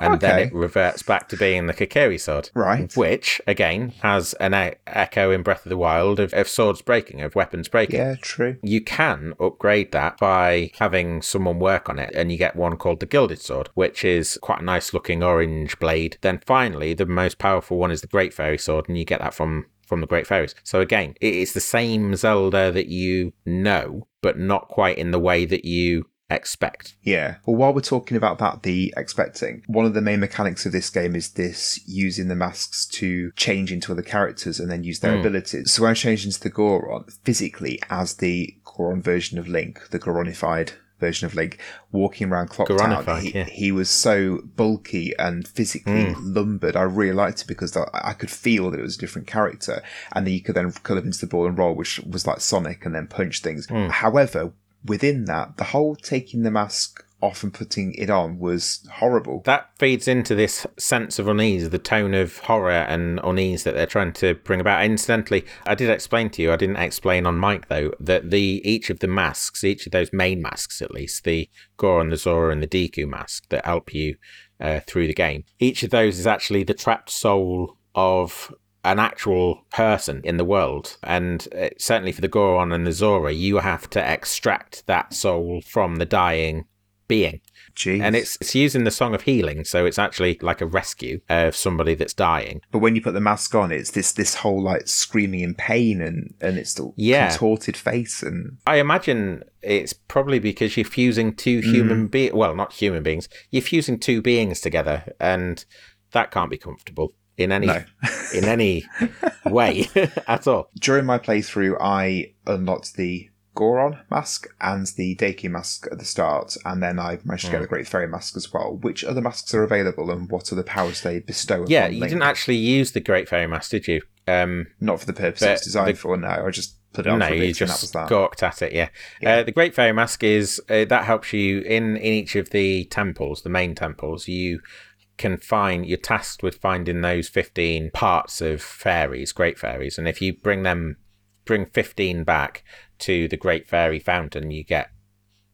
And then it reverts back to being the Kokiri sword. Right. Which, again, has an e- echo in Breath of the Wild of, of swords breaking, of weapons breaking. Yeah, true. You can upgrade that by having someone work on it, and you get one called the Gilded Sword, which is quite a nice looking orange blade. Then finally, the most powerful one is the Great Fairy Sword, and you get that from from the Great Fairies. So again, it is the same Zelda that you know, but not quite in the way that you expect. Yeah. Well, while we're talking about that, the expecting, one of the main mechanics of this game is this using the masks to change into other characters and then use their Mm. abilities. So when I changed into the Goron, physically as the Goron version of Link, the Goronified version of Link, walking around Clock Town, he, yeah. he was so bulky and physically lumbered. I really liked it because I I could feel that it was a different character. And then you could then cut up into the ball and roll, which was like Sonic, and then punch things. However, within that, the whole taking the mask off and putting it on was horrible. That feeds into this sense of unease, the tone of horror and unease that they're trying to bring about. Incidentally, I did explain to you, I didn't explain on mic though, that the each of the masks, each of those main masks at least, the Goron, the Zora, and the Deku mask that help you uh, through the game, each of those is actually the trapped soul of an actual person in the world. And uh, certainly for the Goron and the Zora, you have to extract that soul from the dying being. Jeez. And it's it's using the song of healing, so it's actually like a rescue of somebody that's dying. but when you put the mask on, it's this this whole like screaming in pain and and it's the Yeah. contorted face and I imagine it's probably because you're fusing two human be well, not human beings. You're fusing two beings together, and that can't be comfortable in any No. in any way at all. during my playthrough, I unlocked the Goron mask and the Deku mask at the start, and then I managed to get the Great Fairy mask as well. Which other masks are available, and what are the powers they bestow? Yeah, upon you Link? didn't actually use the Great Fairy Mask, did you? Um, Not for the purpose it's designed the- for. No, I just put it on no, for a you bit, was just that. gawked at it. Yeah, Yeah. Uh, the Great Fairy Mask is uh, that helps you in in each of the temples, the main temples. You can find you're tasked with finding those 15 parts of fairies great fairies and if you bring them bring 15 back to the great fairy fountain you get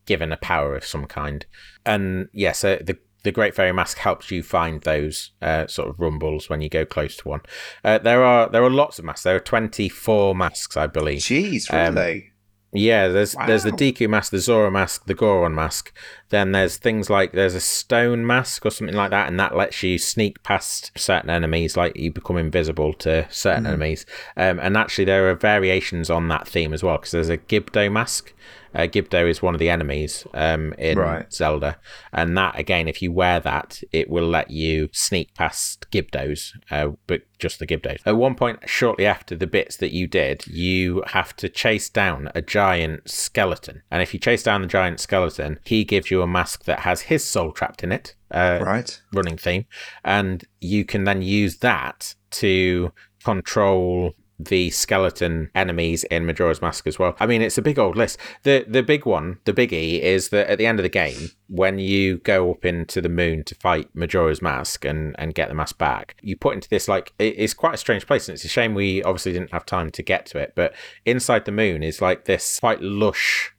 given a power of some kind and yes yeah, so the the Great Fairy Mask helps you find those uh, sort of rumbles when you go close to one. Uh, there are there are lots of masks. There are twenty four masks, I believe. Jeez, Um, really? Yeah, there's there's the Wow. Deku mask, the Zora mask, the Goron mask. Then there's things like there's a stone mask or something like that, and that lets you sneak past certain enemies, like you become invisible to certain Mm-hmm. enemies. Um, and actually, there are variations on that theme as well, because there's a Gibdo mask. Uh, Gibdo is one of the enemies um, in Right. Zelda, and that again, if you wear that, it will let you sneak past Gibdos, uh, but just the Gibdos. At one point, shortly after the bits that you did, you have to chase down a giant skeleton, and if you chase down the giant skeleton, he gives you a mask that has his soul trapped in it. Uh, Right. running theme, and you can then use that to control the skeleton enemies in Majora's Mask as well. I mean, it's a big old list. The the big one, the biggie, is that at the end of the game, when you go up into the moon to fight Majora's Mask and and get the mask back, you put into this like it- it's quite a strange place, and it's a shame we obviously didn't have time to get to it. But inside the moon is like this quite lush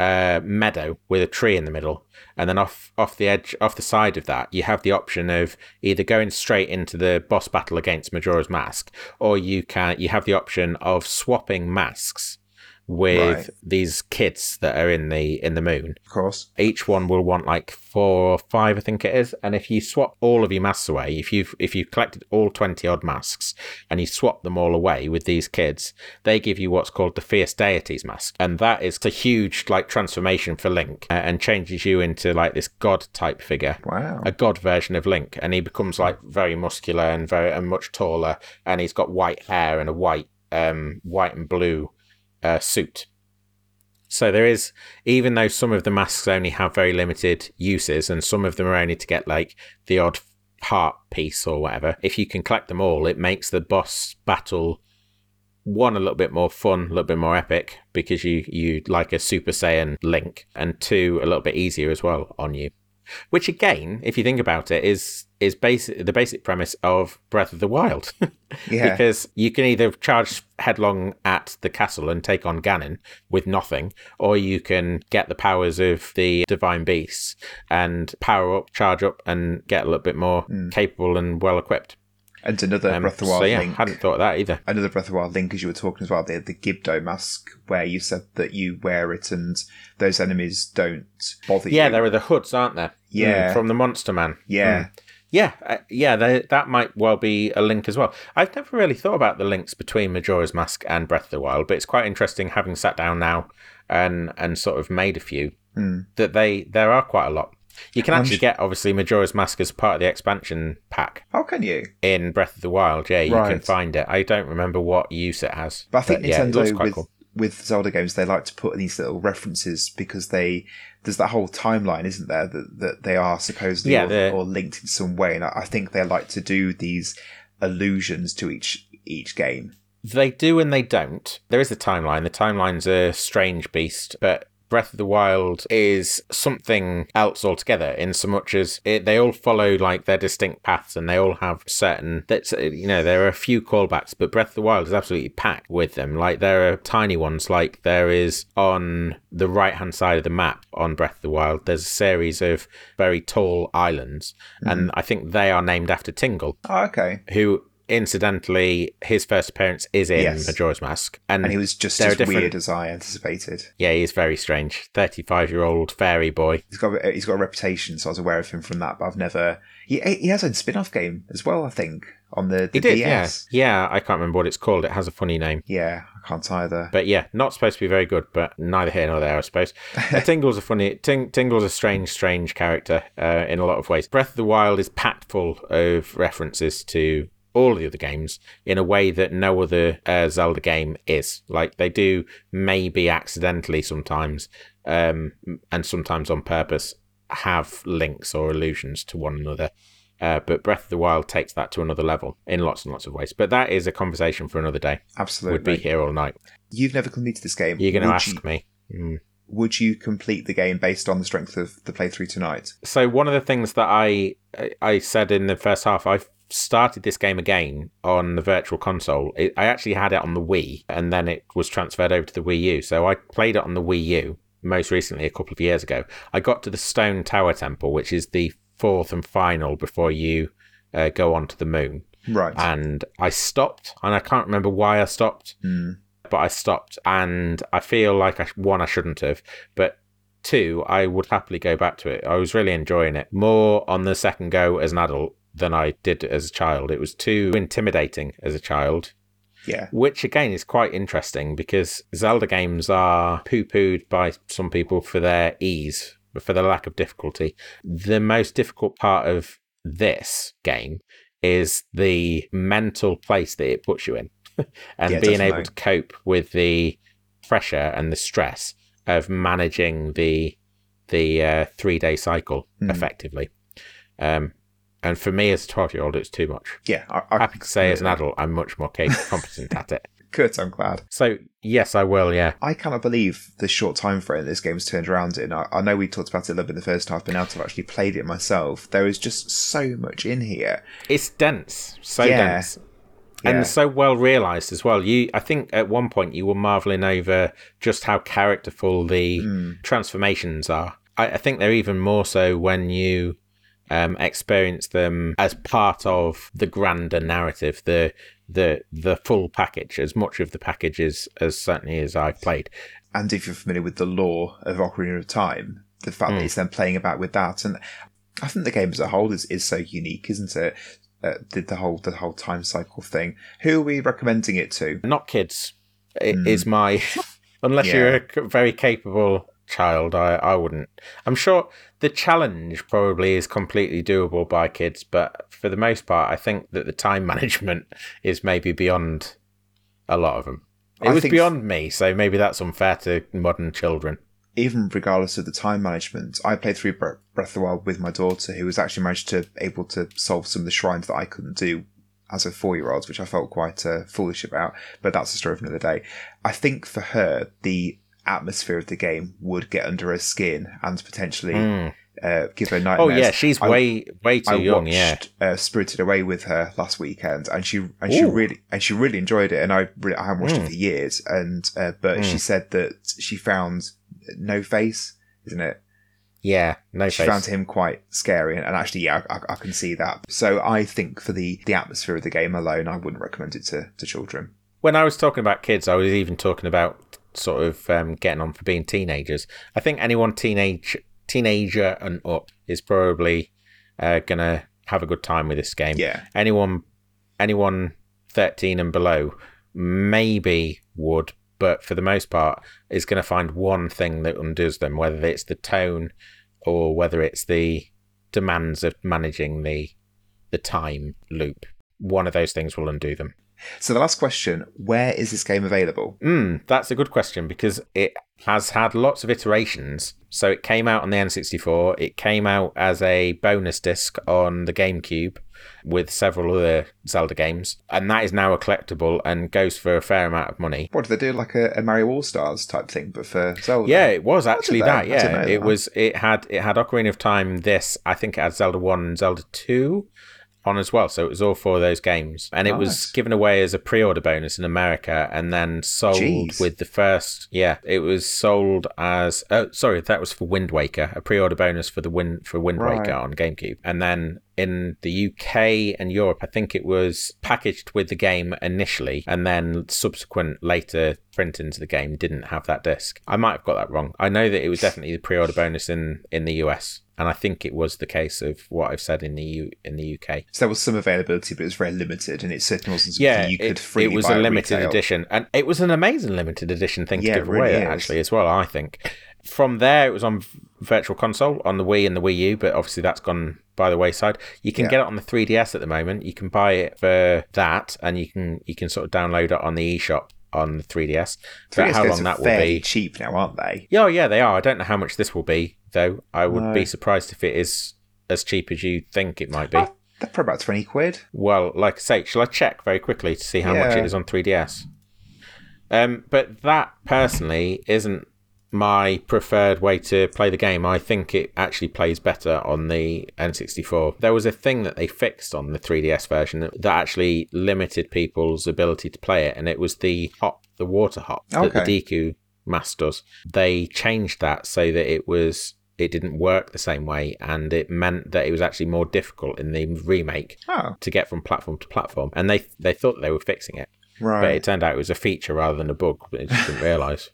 uh, meadow with a tree in the middle, and then off off the edge, off the side of that, you have the option of either going straight into the boss battle against Majora's Mask, or you can you have the option of swapping masks with Right. these kids that are in the in the moon. Of course. Each one will want like four or five, I think it is. And if you swap all of your masks away, if you've if you've collected all twenty odd masks and you swap them all away with these kids, they give you what's called the Fierce Deity's mask, and that is a huge like transformation for Link uh, and changes you into like this god type figure Wow. a god version of Link, and he becomes like very muscular and very and much taller, and he's got white hair and a white um white and blue uh, suit. So there is, even though some of the masks only have very limited uses, and some of them are only to get like the odd heart piece or whatever. If you can collect them all, it makes the boss battle one a little bit more fun, a little bit more epic because you you like a Super Saiyan Link, and two a little bit easier as well on you. Which again, if you think about it, is is basic the basic premise of Breath of the Wild. Yeah. because you can either charge headlong at the castle and take on Ganon with nothing, or you can get the powers of the divine beasts and power up, charge up, and get a little bit more hmm. capable and well equipped. And another Um, Breath of the Wild so yeah, link. hadn't thought of that either. Another Breath of the Wild link, as you were talking as well, the, the Gibdo mask, where you said that you wear it and those enemies don't bother you. Yeah, there are the hoods, aren't there? Yeah. Mm, from the Monster Man. Yeah. Mm. Yeah, uh, yeah, they, that might well be a link as well. I've never really thought about the links between Majora's Mask and Breath of the Wild, but it's quite interesting having sat down now and and sort of made a few Mm. that they there are quite a lot. You can actually sh- get obviously Majora's Mask as part of the expansion pack How can you? in Breath of the Wild. Yeah, you can find it. I don't remember what use it has, But I think yeah, looks Nintendo quite with cool. with Zelda games, they like to put these little references because they there's that whole timeline, isn't there, that that they are supposedly Yeah, or, or linked in some way, and I think they like to do these allusions to each each game. They do and they don't. There is a timeline. The timeline's a strange beast, but Breath of the Wild is something else altogether. In so much as it, they all follow like their distinct paths, and they all have certain. That's uh, you know there are a few callbacks, but Breath of the Wild is absolutely packed with them. Like there are tiny ones, like there is on the right hand side of the map on Breath of the Wild. There's a series of very tall islands, mm-hmm. and I think they are named after Tingle Oh, okay. who incidentally his first appearance is in Yes. Majora's Mask, and, And he was just as different- weird as I anticipated. yeah, he's very strange. Thirty-five-year-old fairy boy. He's got a- he's got a reputation, so I was aware of him from that. But I've never. He he has a spin off game as well, I think, on the, the He did, DS. yeah, yeah. I can't remember what it's called. It has a funny name, Yeah, I can't either. but yeah, not supposed to be very good. But neither here nor there, I suppose. Uh, Tingle's a funny. Ting, Tingle's a strange, strange character uh, in a lot of ways. Breath of the Wild is packed full of references to all the other games in a way that no other uh, Zelda game is. Like they do, maybe accidentally sometimes, um, and sometimes on purpose, have links or allusions to one another. Uh, but Breath of the Wild takes that to another level in lots and lots of ways. But that is a conversation for another day. Absolutely. Would be here all night. You've never completed this game. You're going to ask you- me. Mm. Would you complete the game based on the strength of the playthrough tonight? So one of the things that I I said in the first half, I started this game again on the virtual console. It, I actually had it on the Wii, and then it was transferred over to the Wii U. So I played it on the Wii U most recently, a couple of years ago. I got to the Stone Tower Temple, which is the fourth and final before you uh, go onto the moon. Right. And I stopped, and I can't remember why I stopped Hmm. but I stopped, and I feel like I one I shouldn't have, but two I would happily go back to it. I was really enjoying it more on the second go as an adult than I did as a child. It was too intimidating as a child, Yeah. which again is quite interesting because Zelda games are poo-pooed by some people for their ease, for their lack of difficulty. The most difficult part of this game is the mental place that it puts you in and Yeah, being able to cope with the pressure and the stress of managing the the uh, three day cycle Mm. effectively. Um, and for me as a 12 year old, it's too much. Yeah. I, I, Happy to say as an adult, I'm much more capable, competent at it. Good, I'm glad. So, yes, I will, yeah. I cannot believe the short time frame this game's turned around in. I, I know we talked about it a little bit in the first half, but now I've actually played it myself, there is just so much in here. It's dense, so Yeah. dense. Yeah. And so well realized as well. You, I think, at one point you were marveling over just how characterful the Mm. transformations are. I, I think they're even more so when you um, experience them as part of the grander narrative, the the the full package, as much of the package as, as certainly as I've played. And if you're familiar with the lore of Ocarina of Time, the fact Hmm. that it's then playing about with that, and I think the game as a whole is, is so unique, isn't it? Uh, the, the whole the whole time cycle thing. Who are we recommending it to? Not kids. It is my unless Yeah. you're a very capable child, I, I wouldn't. I'm sure the challenge probably is completely doable by kids, but for the most part, I think that the time management is maybe beyond a lot of them. It I was beyond me, so maybe that's unfair to modern children. even regardless of the time management, I played through Breath of the Wild with my daughter, who was actually managed to able to solve some of the shrines that I couldn't do as a four year old, which I felt quite uh, foolish about. But that's a story for another day. I think for her, the atmosphere of the game would get under her skin and potentially uh, give her nightmares. Oh yeah, she's I- way way too I young. watched Yeah, uh, Spirited Away with her last weekend, and she and she really and she really enjoyed it. And I really, I haven't watched Hmm. it for years, and uh, but she said that she found No Face, isn't it? yeah, no She face. found him quite scary, and actually, yeah, I, I can see that. So I think for the the atmosphere of the game alone, I wouldn't recommend it to to children. when I was talking about kids, I was even talking about sort of um, getting on for being teenagers. I think anyone teenage teenager and up is probably uh, gonna have a good time with this game. Yeah, Anyone anyone thirteen and below maybe would, but for the most part, is going to find one thing that undoes them, whether it's the tone or whether it's the demands of managing the the time loop. One of those things will undo them. So the last question: Where is this game available? Mm, that's a good question because it has had lots of iterations. So it came out on the N64, it came out as a bonus disc on the GameCube with several other Zelda games, and that is now a collectible and goes for a fair amount of money. What do they do? Like a, a Mario All Stars type thing, but for Zelda? Yeah, it was actually that. they? Yeah, it that. was. It had it had Ocarina of Time. This I think it had Zelda One and Zelda Two on as well. So it was all four of those games, and it was given away as a pre-order bonus in America, and then sold Jeez. with the first. Yeah, it was sold as. Oh, sorry, that was for Wind Waker, a pre-order bonus for the Wind for Wind Right. Waker on GameCube, and then. In the UK and Europe, I think it was packaged with the game initially, and then subsequent later printings of the game didn't have that disc. I might have got that wrong. I know that it was definitely the pre-order bonus in, in the US, and I think it was the case of what I've said in the U, in the UK. So there was some availability, but it was very limited, and it certainly wasn't something Yeah, you could it, freely it was a limited retail. edition, and it was an amazing limited edition thing Yeah, to give really away is. actually as well. I think. From there, it was on Virtual Console on the Wii and the Wii U, but obviously that's gone by the wayside. You can Yeah. get it on the 3DS at the moment. You can buy it for that, and you can you can sort of download it on the eShop on the 3DS. 3DS how long that will be? cheap now, aren't they? Yeah, oh, yeah, they are. I don't know how much this will be though. I would No. be surprised if it is as cheap as you think it might be. Ah, They're probably about twenty quid. Well, like I say, shall I check very quickly to see how much it is on 3DS? Um, but that personally isn't my preferred way to play the game. I think it actually plays better on the N64. There was a thing that they fixed on the 3DS version that, that actually limited people's ability to play it, and it was the hop, the water hop that the Okay. Deku Mask does. They changed that so that it was it didn't work the same way, and it meant that it was actually more difficult in the remake Oh, to get from platform to platform, and they they thought they were fixing it, but it turned out it was a feature rather than a bug. But they just didn't realise.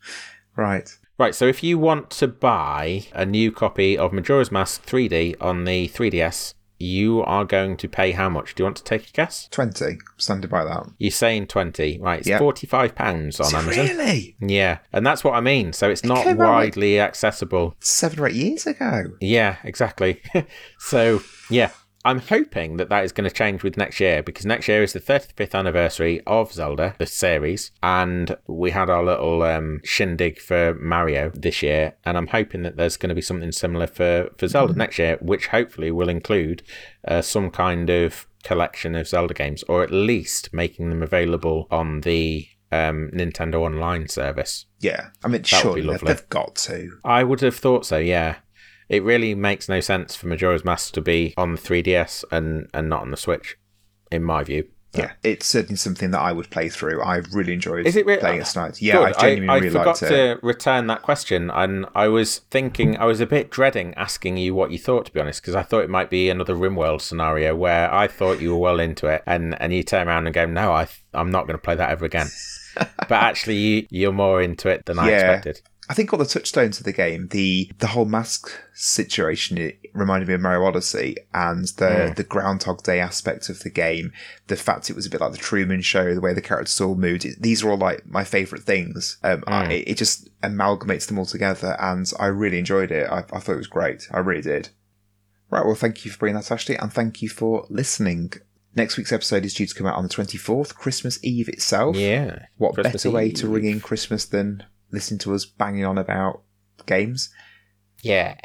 right. Right, so if you want to buy a new copy of Majora's Mask 3D on the 3DS, you are going to pay how much? Do you want to take a guess? Twenty. Standing by that. You're saying 20, right? It's Yeah. 45 pounds on Amazon. Really? Yeah, and that's what I mean. So it's not came like- widely accessible. Seven or eight years ago. Yeah, exactly. so, yeah, I'm hoping that that is going to change with next year because next year is the 35th anniversary of Zelda, the series, and we had our little um, shindig for Mario this year, and I'm hoping that there's going to be something similar for, for Zelda next year, which hopefully will include uh, some kind of collection of Zelda games, or at least making them available on the um, Nintendo Online service. Yeah, I mean, would surely be lovely. they've got to. I would have thought so, yeah. It really makes no sense for Majora's Mask to be on the 3DS and, and not on the Switch, in my view. Yeah, it's certainly something that I would play through. I've really enjoyed Is it re- playing it tonight. Yeah, Good. I genuinely I, really forgot liked it. to return that question, and I was thinking, I was a bit dreading asking you what you thought, to be honest, because I thought it might be another RimWorld scenario where I thought you were well into it, and, and you turn around and go, no, I, I'm not going to play that ever again. but actually, you, you're more into it than I Yeah. expected. I think all the touchstones of the game, the the whole mask situation, it reminded me of Mario Odyssey, and the the Groundhog Day aspect of the game, the fact it was a bit like the Truman Show, the way the characters all moved. It, these are all like my favourite things. Um, I, it, it just amalgamates them all together, and I really enjoyed it. I, I thought it was great. I really did. Right. Well, thank you for bringing that, Ashley, and thank you for listening. Next week's episode is due to come out on the 24th, Christmas Eve itself. Yeah. What Christmas better way to ring in Christmas than listening to us banging on about games? Yeah.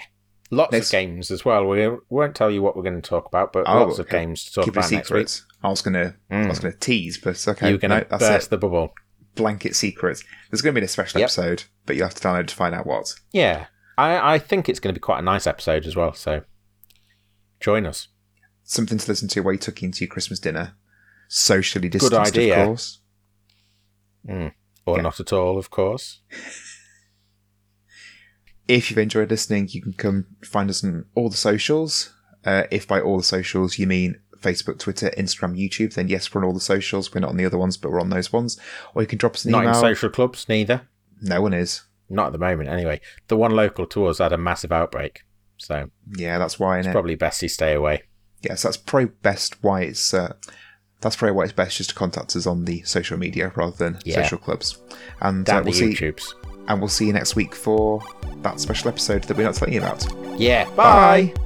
Lots Next- of games as well. We won't tell you what we're going to talk about, but Oh, lots of okay. games to talk Keep about next week. secret. I was gonna, I was mm. gonna tease, but okay, You're going to that's burst it. the bubble. Blanket secrets. There's going to be a special Yep. episode, but you have to download to find out what. Yeah. I, I think it's going to be quite a nice episode as well, so join us. Something to listen to while you took into your Christmas dinner, socially distanced, Good idea. of course. Mm. Or Yeah. not at all, of course. If you've enjoyed listening, you can come find us on all the socials. Uh, if by all the socials you mean Facebook, Twitter, Instagram, YouTube, then yes, we're on all the socials. We're not on the other ones, but we're on those ones. Or you can drop us an Not email. in social clubs, neither. no one is. Not at the moment, anyway. The one local to us had a massive outbreak, so Yeah, that's why. it's innit? probably best you stay away. Yes, that's probably best why it's uh, that's probably why it's best just to contact us on the social media rather than Yeah. social clubs. And uh, we'll see YouTubes. and we'll see you next week for that special episode that we're not telling you about. Yeah. Bye. Bye.